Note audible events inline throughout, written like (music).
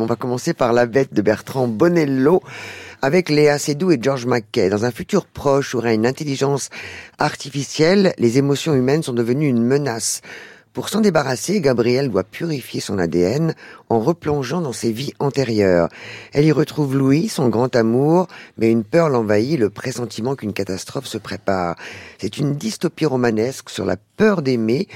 On va commencer par La Bête de Bertrand Bonello avec Léa Seydoux et George Mackay. Dans un futur proche où règne une intelligence artificielle, les émotions humaines sont devenues une menace. Pour s'en débarrasser, Gabrielle doit purifier son ADN en replongeant dans ses vies antérieures. Elle y retrouve Louis, son grand amour, mais une peur l'envahit, le pressentiment qu'une catastrophe se prépare. C'est une dystopie romanesque sur la peur d'aimer.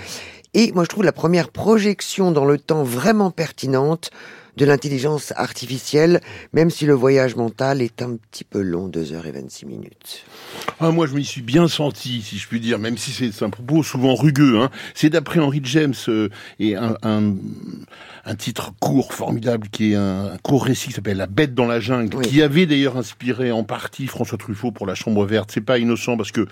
Et moi, je trouve la première projection dans le temps vraiment pertinente de l'intelligence artificielle, même si le voyage mental est un petit peu long, 2h26 minutes. Ah, moi, je m'y suis bien senti, si je puis dire, même si c'est un propos souvent rugueux. Hein. C'est d'après Henry James euh, et un, un, un, titre court, formidable, qui est un, court récit qui s'appelle La bête dans la jungle, qui avait d'ailleurs inspiré en partie François Truffaut pour La Chambre verte. C'est pas innocent parce que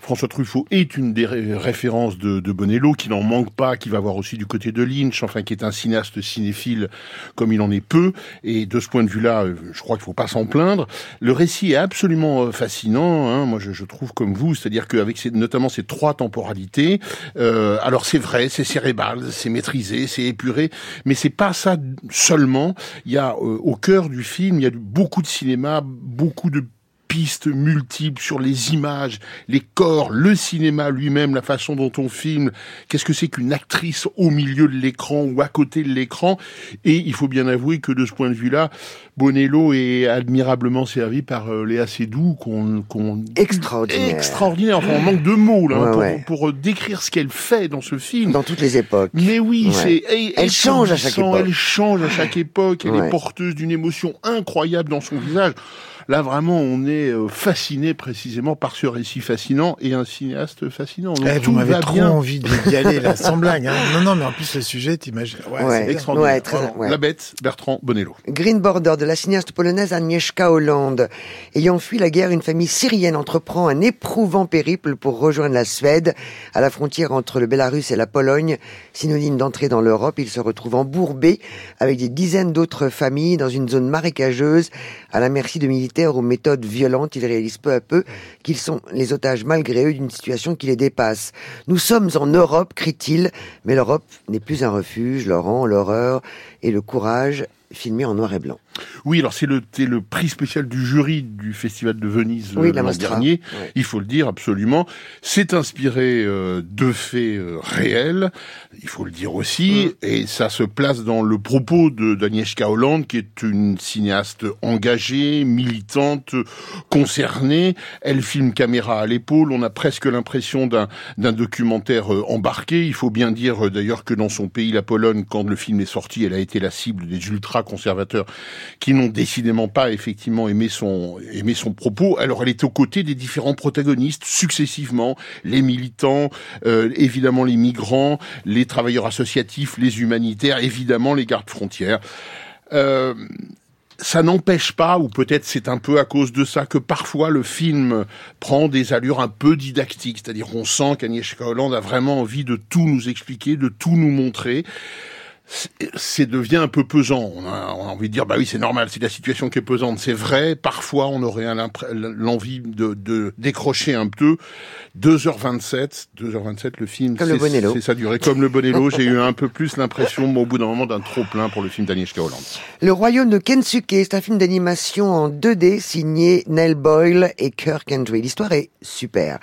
François Truffaut est une des références de, de Bonello, qui n'en manque pas, qui va voir aussi du côté de Lynch, enfin, qui est un cinéaste cinéphile comme il en est peu. Et de ce point de vue-là, euh, je crois qu'il faut pas s'en plaindre. Le récit est absolument euh, fascinant. Hein. Moi, je, je, trouve comme vous, c'est-à-dire qu'avec notamment ces trois temporalités, euh, alors c'est vrai, c'est cérébral, c'est maîtrisé, c'est épuré, mais c'est pas ça seulement. Il y a euh, au cœur du film, il y a beaucoup de cinéma, beaucoup de pistes multiples sur les images, les corps, le cinéma lui-même, la façon dont on filme, qu'est-ce que c'est qu'une actrice au milieu de l'écran ou à côté de l'écran? Et il faut bien avouer que de ce point de vue-là, Bonello est admirablement servi par euh, Léa Seydoux, qu'on... extraordinaire. Extraordinaire, enfin on manque de mots là, pour, pour, décrire ce qu'elle fait dans ce film. Dans toutes les époques. Mais oui, c'est... Elle, change à chaque époque. Elle change à chaque époque, elle est porteuse d'une émotion incroyable dans son visage. Là, vraiment, on est euh, fasciné précisément par ce récit fascinant et un cinéaste fascinant. Donc, eh, tout vous m'avez trop bien. envie d'y aller, là, sans blague. Hein. Non, non, mais en plus, le sujet, t'imagines. Ouais, ouais, extraordinaire. Ouais, La bête, Bertrand Bonello. Green Border de la cinéaste polonaise Agnieszka Hollande. Ayant fui la guerre, une famille syrienne entreprend un éprouvant périple pour rejoindre la Suède. À la frontière entre le Bélarus et la Pologne, synonyme d'entrée dans l'Europe, ils se retrouvent embourbés avec des dizaines d'autres familles dans une zone marécageuse à la merci de militaires aux méthodes violentes, ils réalisent peu à peu qu'ils sont les otages malgré eux d'une situation qui les dépasse. Nous sommes en Europe, crie-t-il, mais l'Europe n'est plus un refuge, Laurent, l'horreur et le courage filmé en noir et blanc. Oui, alors c'est le, le prix spécial du jury du Festival de Venise euh, l'an dernier. Il faut le dire absolument. C'est inspiré euh, de faits euh, réels. Il faut le dire aussi. Mm. Et ça se place dans le propos de d'Agnieszka Hollande, qui est une cinéaste engagée, militante, concernée. Elle filme caméra à l'épaule. On a presque l'impression d'un d'un documentaire embarqué. Il faut bien dire d'ailleurs que dans son pays, la Pologne, quand le film est sorti, elle a été la cible des ultra conservateurs qui n'ont décidément pas effectivement aimé son, aimé son propos. Alors elle est aux côtés des différents protagonistes successivement, les militants, euh, évidemment les migrants, les travailleurs associatifs, les humanitaires, évidemment les gardes frontières. Euh, ça n'empêche pas, ou peut-être c'est un peu à cause de ça, que parfois le film prend des allures un peu didactiques, c'est-à-dire on sent qu'Agnieszka Hollande a vraiment envie de tout nous expliquer, de tout nous montrer c'est devient un peu pesant. On a, on a, envie de dire, bah oui, c'est normal, c'est la situation qui est pesante. C'est vrai, parfois on aurait l'envie de, de, décrocher un peu. 2h27, 2h27 le film, c'est ça durait comme le Bonello. J'ai eu un peu plus l'impression, au bout d'un moment, d'un trop plein pour le film d'Agnieszka Hollande. Le Royaume de Kensuke, c'est un film d'animation en 2D signé Nell Boyle et Kirk Hendry. L'histoire est super.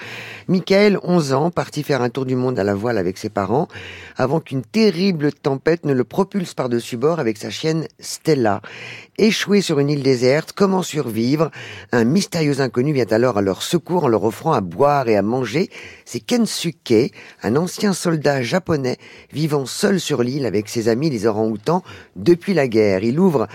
Michael, 11 ans, parti faire un tour du monde à la voile avec ses parents, avant qu'une terrible tempête ne le propulse par-dessus bord avec sa chienne Stella. Échoué sur une île déserte, comment survivre? Un mystérieux inconnu vient alors à leur secours en leur offrant à boire et à manger. C'est Kensuke, un ancien soldat japonais vivant seul sur l'île avec ses amis les orang-outans depuis la guerre. Il ouvre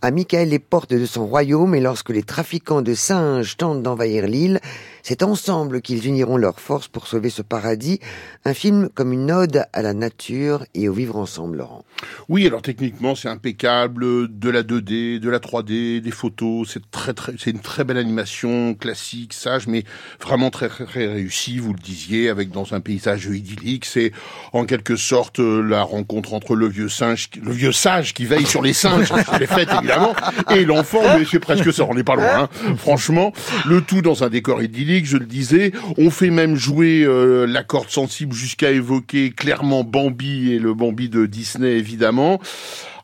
à Michael les portes de son royaume et lorsque les trafiquants de singes tentent d'envahir l'île, c'est ensemble qu'ils uniront leurs forces pour sauver ce paradis. Un film comme une ode à la nature et au vivre ensemble, Laurent. Oui, alors techniquement, c'est impeccable. De la 2D, de la 3D, des photos. C'est très, très, c'est une très belle animation, classique, sage, mais vraiment très, très, réussie. Vous le disiez, avec dans un paysage idyllique. C'est en quelque sorte la rencontre entre le vieux singe, le vieux sage qui veille sur les singes, (laughs) les fêtes évidemment, et l'enfant. Mais c'est presque ça. On n'est pas loin. Hein. Franchement, le tout dans un décor idyllique je le disais. On fait même jouer euh, la corde sensible jusqu'à évoquer clairement Bambi et le Bambi de Disney, évidemment.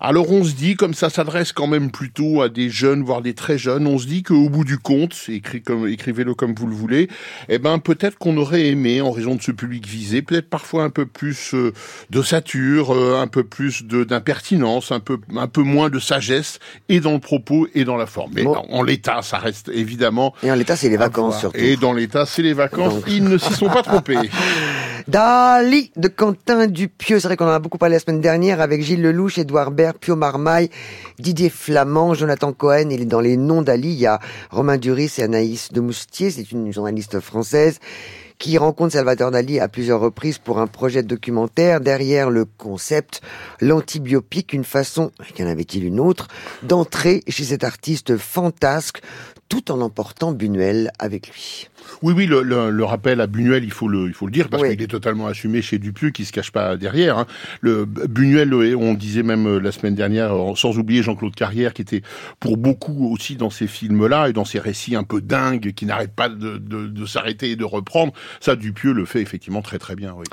Alors on se dit, comme ça s'adresse quand même plutôt à des jeunes, voire des très jeunes, on se dit qu'au bout du compte, écrit comme, écrivez-le comme vous le voulez, eh ben peut-être qu'on aurait aimé, en raison de ce public visé, peut-être parfois un peu plus euh, d'ossature, euh, un peu plus d'impertinence, un peu, un peu moins de sagesse, et dans le propos et dans la forme. Mais en, l'état, ça reste évidemment... Et en l'état, c'est les vacances surtout. Et dans l'état, c'est les vacances. Ils ne s'y sont pas trompés. (laughs) Dali de Quentin Dupieux. C'est vrai qu'on en a beaucoup parlé la semaine dernière avec Gilles Lelouch, Édouard Baird, Pio Marmaille, Didier Flamand, Jonathan Cohen. Il est dans les noms d'Ali. Il y a Romain Duris et Anaïs de Moustier. C'est une journaliste française qui rencontre Salvatore Dali à plusieurs reprises pour un projet documentaire. Derrière le concept, l'antibiopique, une façon, qu'en avait-il une autre, d'entrer chez cet artiste fantasque tout en emportant Buñuel avec lui. Oui, oui, le, le, rappel à Buñuel, il faut le, il faut le dire, parce qu'il est totalement assumé chez Dupieux, qui se cache pas derrière. Hein. Le Buñuel, on disait même euh, la semaine dernière, euh, sans oublier Jean-Claude Carrière, qui était pour beaucoup aussi dans ces films-là et dans ces récits un peu dingues, qui n'arrêtent pas de, de, de s'arrêter et de reprendre. Ça, Dupieux le fait effectivement très très bien. Oui.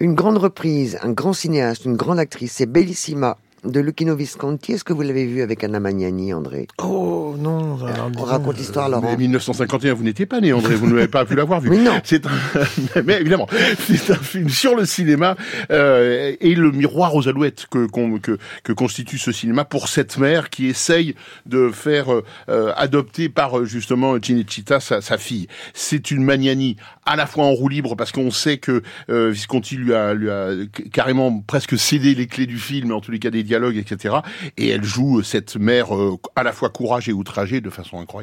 Une grande reprise, un grand cinéaste, une grande actrice, c'est Bellissima de Lucchino Visconti. Est-ce que vous l'avez vu avec Anna Magnani, André? Oh non, on raconte l'histoire, Laurent. Mais 1951, vous n'étiez pas né, André. Vous ne l'avez pas pu l'avoir vu. Mais (laughs) non. C'est un... (laughs) mais évidemment, c'est un film sur le cinéma euh, et le miroir aux alouettes que, que, que constitue ce cinéma pour cette mère qui essaye de faire euh, adopter par justement Cinecittà sa, sa fille. C'est une Magnani à la fois en roue libre parce qu'on sait que euh, Visconti lui a, lui a carrément presque cédé les clés du film, en tous les cas des Et elle joue cette mère euh, à la fois courage et outragée de façon incroyable.